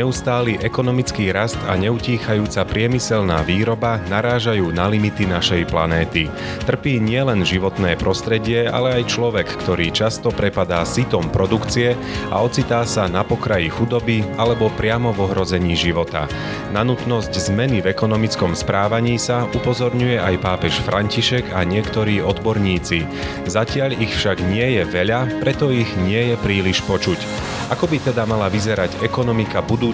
Neustály ekonomický rast a neutíchajúca priemyselná výroba narážajú na limity našej planéty. Trpí nielen životné prostredie, ale aj človek, ktorý často prepadá sitom produkcie a ocitá sa na pokraji chudoby alebo priamo v ohrození života. Na nutnosť zmeny v ekonomickom správaní sa upozorňuje aj pápež František a niektorí odborníci. Zatiaľ ich však nie je veľa, preto ich nie je príliš počuť. Ako by teda mala vyzerať ekonomika budúcnosti,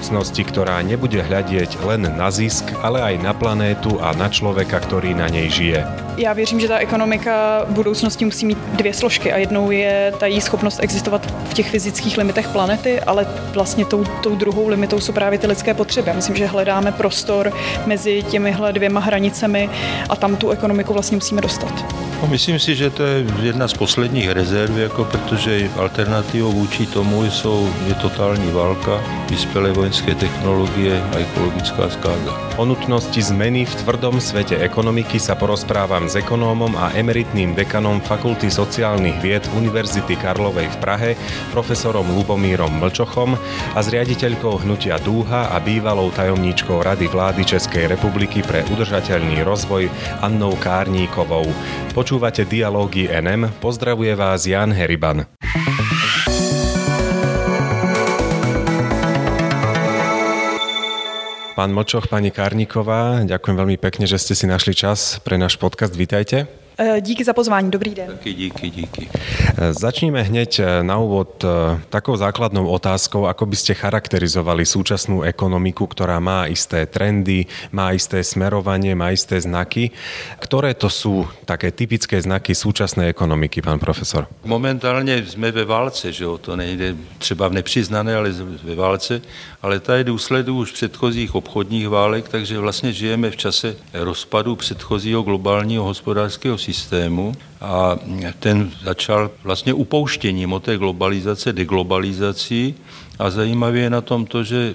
ktorá nebude hľadieť len na zisk, ale aj na planétu a na človeka, ktorý na nej žije? Já věřím, že ta ekonomika budoucnosti musí mít dvě složky a jednou je ta její schopnost existovat v těch fyzických limitech planety, ale vlastně tou, tou druhou limitou jsou právě ty lidské potřeby. Já myslím, že hledáme prostor mezi těmihle dvěma hranicemi a tam tu ekonomiku vlastně musíme dostat. No, myslím si, že to je jedna z posledních rezerv, jako protože alternativou vůči tomu jsou, je totální válka, vyspělé vojenské technologie a ekologická zkáza. O nutnosti zmeny v tvrdom svete ekonomiky sa porozprávam s ekonómom a emeritným dekanom Fakulty sociálnych vied Univerzity Karlovej v Prahe, profesorom Lubomírom Mlčochom a s riaditeľkou hnutia Dúha a bývalou tajomníčkou Rady vlády Českej republiky pre udržateľný rozvoj Annou Kárníkovou. Počúvate dialógy NM, pozdravuje vás Jan Heriban. Pán Mlčoch, pani Kárniková, ďakujem veľmi pekne, že ste si našli čas pre náš podcast. Vítajte. Eh, díky za pozvání, dobrý den. Taky díky, díky. Začníme hneď na úvod takou základnou otázkou, ako by ste charakterizovali súčasnú ekonomiku, ktorá má isté trendy, má isté smerovanie, má isté znaky. Ktoré to sú také typické znaky súčasnej ekonomiky, pán profesor? Momentálně jsme ve válce, že jo? to nejde třeba v nepřiznané, ale ve válce, ale ta je důsledů už předchozích obchodních válek, takže vlastně žijeme v čase rozpadu předchozího globálního hospodářského systému a ten začal vlastně upouštěním od té globalizace, deglobalizací a zajímavé je na tom to, že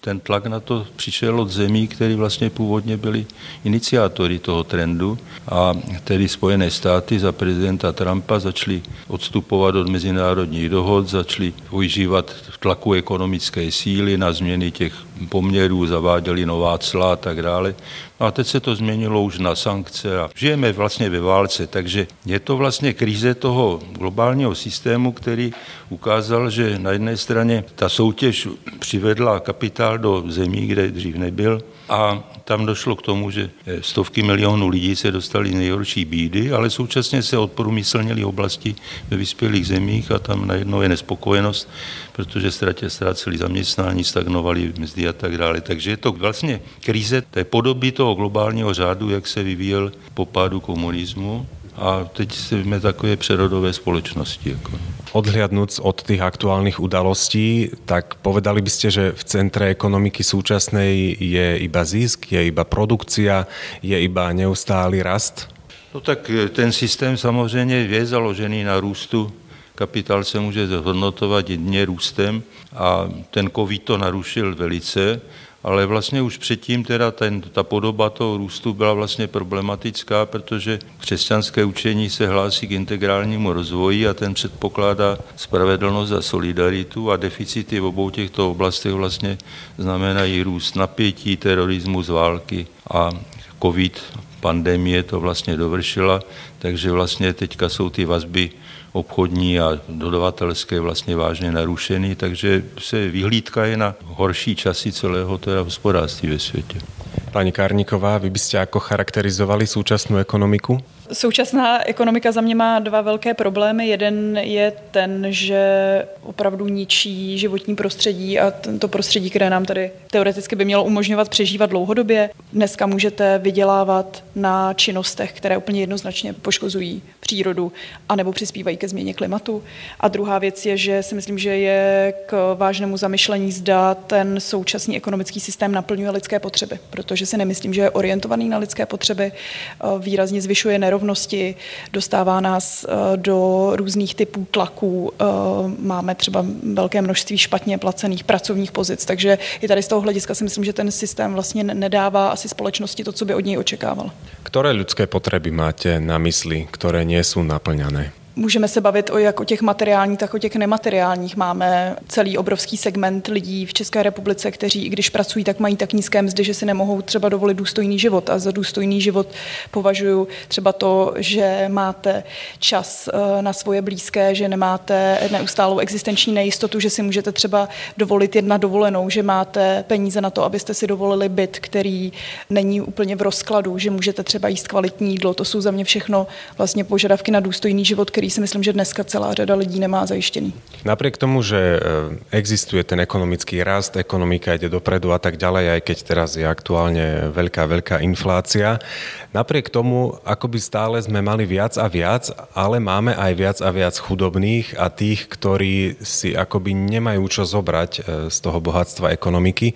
ten tlak na to přišel od zemí, které vlastně původně byly iniciátory toho trendu. A tedy Spojené státy za prezidenta Trumpa začaly odstupovat od mezinárodních dohod, začaly využívat tlaku ekonomické síly na změny těch poměrů, zaváděli nová cla a tak dále. No a teď se to změnilo už na sankce a žijeme vlastně ve válce, takže je to vlastně krize toho globálního systému, který ukázal, že na jedné straně ta soutěž přivedla kapitál do zemí, kde dřív nebyl a tam došlo k tomu, že stovky milionů lidí se dostali z nejhorší bídy, ale současně se odprůmyslnili oblasti ve vyspělých zemích a tam najednou je nespokojenost, protože ztratě ztráceli zaměstnání, stagnovali mzdy a tak dále. Takže je to vlastně krize té podoby toho globálního řádu, jak se vyvíjel po pádu komunismu a teď jsme takové přerodové společnosti. Jako. Odhliadnúc od tých aktuálnych udalostí, tak povedali by ste, že v centre ekonomiky súčasnej je iba zisk, je iba produkcia, je iba neustály rast? No tak ten systém samozřejmě je založený na růstu. Kapitál se může zhodnotovat jedně růstem a ten covid to narušil velice ale vlastně už předtím teda ten, ta podoba toho růstu byla vlastně problematická, protože křesťanské učení se hlásí k integrálnímu rozvoji a ten předpokládá spravedlnost a solidaritu a deficity v obou těchto oblastech vlastně znamenají růst napětí, terorismus, války a covid, pandemie to vlastně dovršila, takže vlastně teďka jsou ty vazby obchodní a dodavatelské vlastně vážně narušený, takže se vyhlídka je na horší časy celého teda hospodářství ve světě. Pani Kárniková, vy byste jako charakterizovali současnou ekonomiku? Současná ekonomika za mě má dva velké problémy. Jeden je ten, že opravdu ničí životní prostředí a to prostředí, které nám tady teoreticky by mělo umožňovat přežívat dlouhodobě. Dneska můžete vydělávat na činnostech, které úplně jednoznačně poškozují přírodu anebo přispívají ke změně klimatu. A druhá věc je, že si myslím, že je k vážnému zamyšlení zda ten současný ekonomický systém naplňuje lidské potřeby, protože si nemyslím, že je orientovaný na lidské potřeby, výrazně zvyšuje nerovnost nerovnosti, dostává nás eh, do různých typů tlaků. Eh, máme třeba velké množství špatně placených pracovních pozic, takže i tady z toho hlediska si myslím, že ten systém vlastně nedává asi společnosti to, co by od něj očekával. Které lidské potřeby máte na mysli, které nie jsou naplňané? Můžeme se bavit o jak o těch materiálních, tak o těch nemateriálních. Máme celý obrovský segment lidí v České republice, kteří, i když pracují, tak mají tak nízké mzdy, že si nemohou třeba dovolit důstojný život. A za důstojný život považuji třeba to, že máte čas eh, na svoje blízké, že nemáte neustálou existenční nejistotu, že si můžete třeba dovolit jedna dovolenou, že máte peníze na to, abyste si dovolili byt, který není úplně v rozkladu, že můžete třeba jíst kvalitní jídlo. To jsou za mě všechno vlastně požadavky na důstojný život, který si myslím, že dneska celá řada lidí nemá zajištěný. Napriek tomu, že e, existuje ten ekonomický rast, ekonomika ide dopredu a tak ďalej, aj keď teraz je aktuálne veľká, veľká inflácia, napriek tomu akoby stále sme mali viac a viac, ale máme aj viac a viac chudobných a tých, ktorí si akoby nemajú čo zobrať e, z toho bohatstva ekonomiky.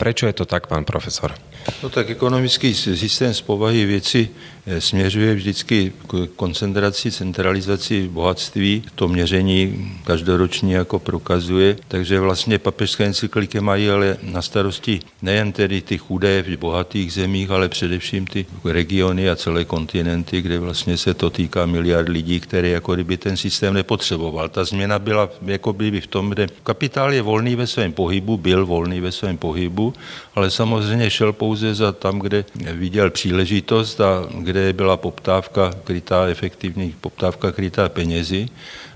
Prečo je to tak, pán profesor? No tak ekonomický systém z povahy věci eh, směřuje vždycky k koncentraci, centralizaci bohatství. To měření každoroční jako prokazuje. Takže vlastně papežské encykliky mají ale na starosti nejen tedy ty chudé v bohatých zemích, ale především ty regiony a celé kontinenty, kde vlastně se to týká miliard lidí, které jako kdyby ten systém nepotřeboval. Ta změna byla jako by v tom, kde kapitál je volný ve svém pohybu, byl volný ve svém pohybu, ale samozřejmě šel pouze pouze za tam, kde viděl příležitost a kde byla poptávka krytá, efektivní poptávka krytá penězi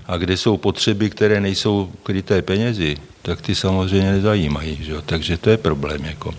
a kde jsou potřeby, které nejsou kryté penězi, tak ty samozřejmě nezajímají. Že? Takže to je problém. Jako.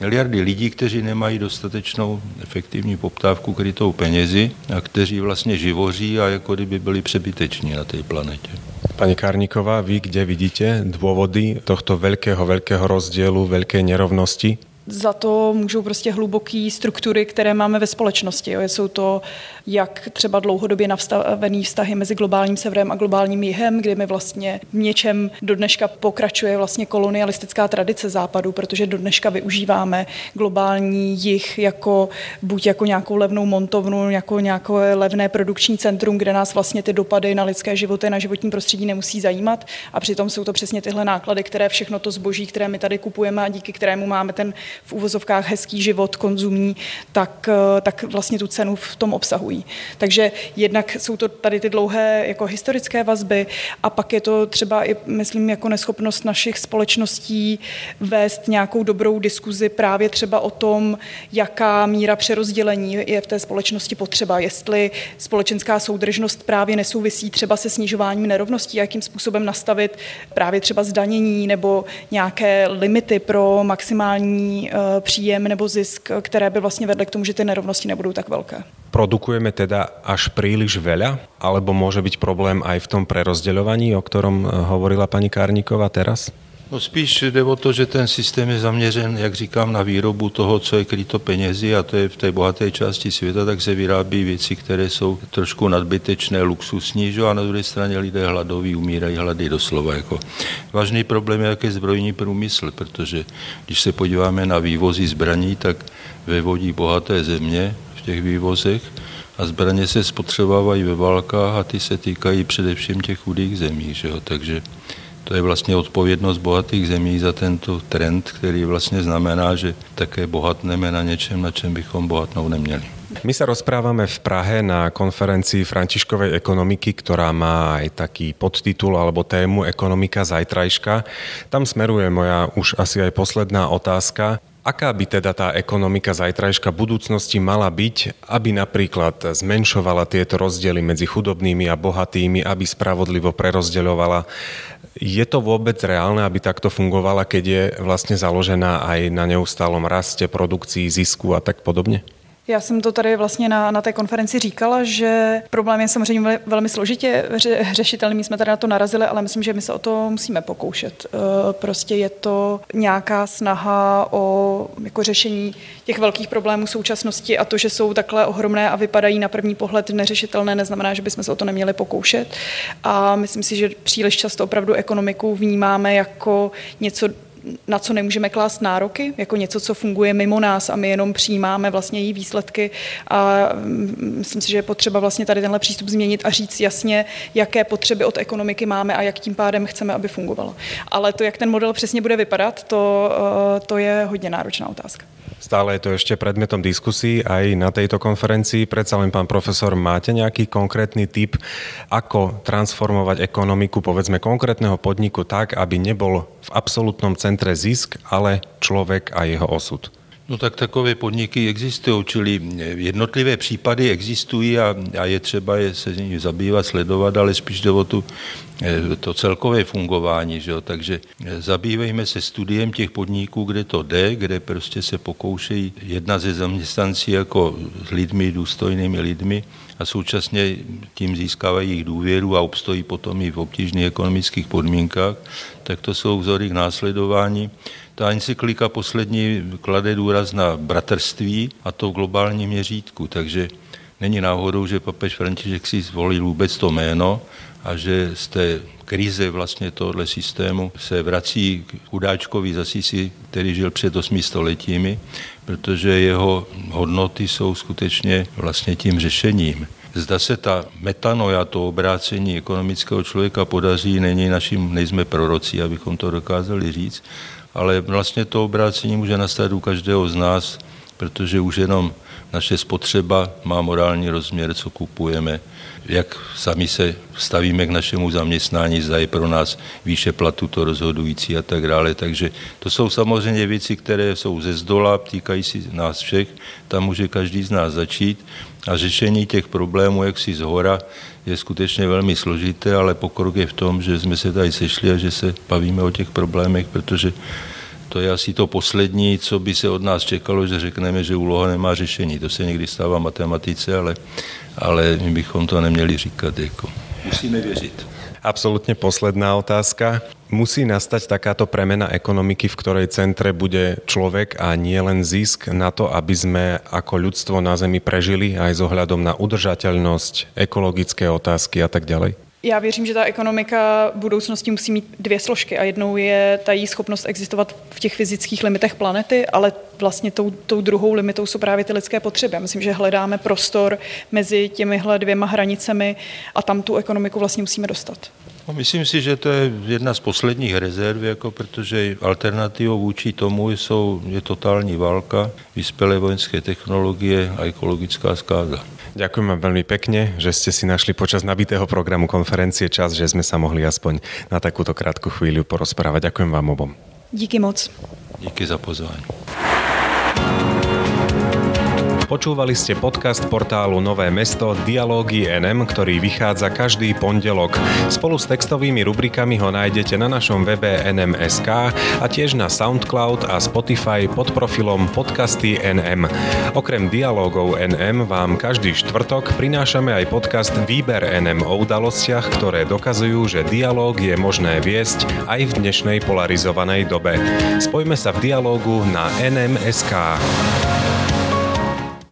Miliardy lidí, kteří nemají dostatečnou efektivní poptávku krytou penězi a kteří vlastně živoří a jako kdyby byli přebyteční na té planetě. Pani Karníková, vy kde vidíte dôvody tohto veľkého, veľkého rozdielu, veľkej nerovnosti? Za to můžou prostě hluboké struktury, které máme ve společnosti. Jo. Jsou to jak třeba dlouhodobě nastavený vztahy mezi globálním severem a globálním jihem, kdy mi vlastně v něčem do dneška pokračuje vlastně kolonialistická tradice západu, protože do dneška využíváme globální jih jako buď jako nějakou levnou montovnu, jako nějaké levné produkční centrum, kde nás vlastně ty dopady na lidské životy, na životní prostředí nemusí zajímat a přitom jsou to přesně tyhle náklady, které všechno to zboží, které my tady kupujeme a díky kterému máme ten v úvozovkách hezký život konzumní, tak, eh, tak vlastně tu cenu v tom obsahují. Takže jednak jsou to tady ty dlouhé jako historické vazby a pak je to třeba i, myslím, jako neschopnost našich společností vést nějakou dobrou diskuzi právě třeba o tom, jaká míra přerozdělení je v té společnosti potřeba, jestli společenská soudržnost právě nesouvisí třeba se snižováním nerovností, jakým způsobem nastavit právě třeba zdanění nebo nějaké limity pro maximální Eh, příjem nebo zisk, které by vlastně vedly k tomu, že ty nerovnosti nebudou tak velké. Produkujeme teda až príliš veľa, alebo môže byť problém aj v tom prerozdeľovaní, o ktorom eh, hovorila pani Kárníková teraz? No spíš jde o to, že ten systém je zaměřen, jak říkám, na výrobu toho, co je kryto penězi a to je v té bohaté části světa, tak se vyrábí věci, které jsou trošku nadbytečné, luxusní, že? a na druhé straně lidé hladoví, umírají hlady doslova. Jako. Vážný problém je jaký zbrojní průmysl, protože když se podíváme na vývozy zbraní, tak vyvodí bohaté země těch vývozech a zbraně se spotřebávají ve válkách a ty se týkají především těch chudých zemí. Že jo? Takže to je vlastně odpovědnost bohatých zemí za tento trend, který vlastně znamená, že také bohatneme na něčem, na čem bychom bohatnout neměli. My sa rozprávame v Prahe na konferencii Františkovej ekonomiky, ktorá má aj taký podtitul alebo tému Ekonomika zajtrajška. Tam smeruje moja už asi aj posledná otázka. Aká by teda tá ekonomika zajtrajška budúcnosti mala byť, aby napríklad zmenšovala tieto rozdiely medzi chudobnými a bohatými, aby spravodlivo prerozdeľovala je to vôbec reálne, aby takto fungovala, keď je vlastne založená aj na neustálom raste, produkcii, zisku a tak podobně? Já jsem to tady vlastně na, na té konferenci říkala, že problém je samozřejmě velmi složitě ře, řešitelný. My jsme tady na to narazili, ale myslím, že my se o to musíme pokoušet. E, prostě je to nějaká snaha o jako řešení těch velkých problémů současnosti a to, že jsou takhle ohromné a vypadají na první pohled neřešitelné, neznamená, že bychom se o to neměli pokoušet. A myslím si, že příliš často opravdu ekonomiku vnímáme jako něco na co nemůžeme klást nároky, jako něco, co funguje mimo nás a my jenom přijímáme vlastně její výsledky a mm, myslím si, že je potřeba vlastně tady tenhle přístup změnit a říct jasně, jaké potřeby od ekonomiky máme a jak tím pádem chceme, aby fungovalo. Ale to, jak ten model přesně bude vypadat, to, eh, to je hodně náročná otázka. Stále je to ešte predmetom diskusí aj na tejto konferencii. Predsa len, pán profesor, máte nejaký konkrétny typ, ako transformovať ekonomiku, povedzme, konkrétneho podniku tak, aby nebol v absolútnom centre zisk, ale človek a jeho osud? No tak takové podniky existují, čili jednotlivé případy existují a, a je třeba je se nimi zabývat, sledovat, ale spíš jde o tu, eh, to celkové fungování. Že jo? Takže eh, zabývejme se studiem těch podniků, kde to jde, kde prostě se pokoušejí jedna ze zaměstnancí jako s lidmi, důstojnými lidmi a současně tím získávají jejich důvěru a obstojí potom i v obtížných ekonomických podmínkách, tak to jsou vzory k následování. Ta encyklika poslední klade důraz na bratrství a to v globálním měřítku, takže není náhodou, že papež František si zvolil vůbec to jméno a že z té krize vlastně tohle systému se vrací k chudáčkovi zasisi, který žil před osmi stoletími, protože jeho hodnoty jsou skutečně vlastně tím řešením. Zda se ta metanoja, to obrácení ekonomického člověka podaří, není naším, nejsme proroci, abychom to dokázali říct, ale vlastně to obrácení může nastat u každého z nás, protože už jenom naše spotřeba má morální rozměr, co kupujeme, jak sami se stavíme k našemu zaměstnání, zda je pro nás výše platu to rozhodující a tak dále. Takže to jsou samozřejmě věci, které jsou ze zdola, týkají si nás všech, tam může každý z nás začít. A řešení těch problémů, jak si z hora, je skutečně velmi složité, ale pokrok je v tom, že jsme se tady sešli a že se bavíme o těch problémech, protože to je asi to poslední, co by se od nás čekalo, že řekneme, že úloha nemá řešení. To se někdy stává matematice, ale, ale my bychom to neměli říkat. Jako. Musíme věřit. Absolutne posledná otázka. Musí nastať takáto premena ekonomiky, v ktorej centre bude človek a nie len zisk na to, aby sme ako ľudstvo na Zemi prežili aj s ohľadom na udržateľnosť, ekologické otázky a tak ďalej? Já věřím, že ta ekonomika budoucnosti musí mít dvě složky a jednou je ta její schopnost existovat v těch fyzických limitech planety, ale vlastně tou, tou druhou limitou jsou právě ty lidské potřeby. Já myslím, že hledáme prostor mezi těmihle dvěma hranicemi a tam tu ekonomiku vlastně musíme dostat. No, myslím si, že to je jedna z posledních rezerv, jako protože alternativou vůči tomu jsou, je totální válka, vyspělé vojenské technologie a ekologická zkáza. Ďakujem vám veľmi pekne, že ste si našli počas nabitého programu konferencie čas, že sme sa mohli aspoň na takúto krátku chvíľu porozprávať. Ďakujem vám obom. Díky moc. Díky za pozvání. Počúvali ste podcast portálu Nové mesto Dialógy NM, ktorý vychádza každý pondelok. Spolu s textovými rubrikami ho nájdete na našom webe nm.sk a tiež na SoundCloud a Spotify pod profilom Podcasty NM. Okrem Dialógov NM vám každý štvrtok prinášame aj podcast Výber NM o udalostiach, ktoré dokazujú, že dialóg je možné viesť aj v dnešnej polarizovanej dobe. Spojme sa v dialógu na nm.sk.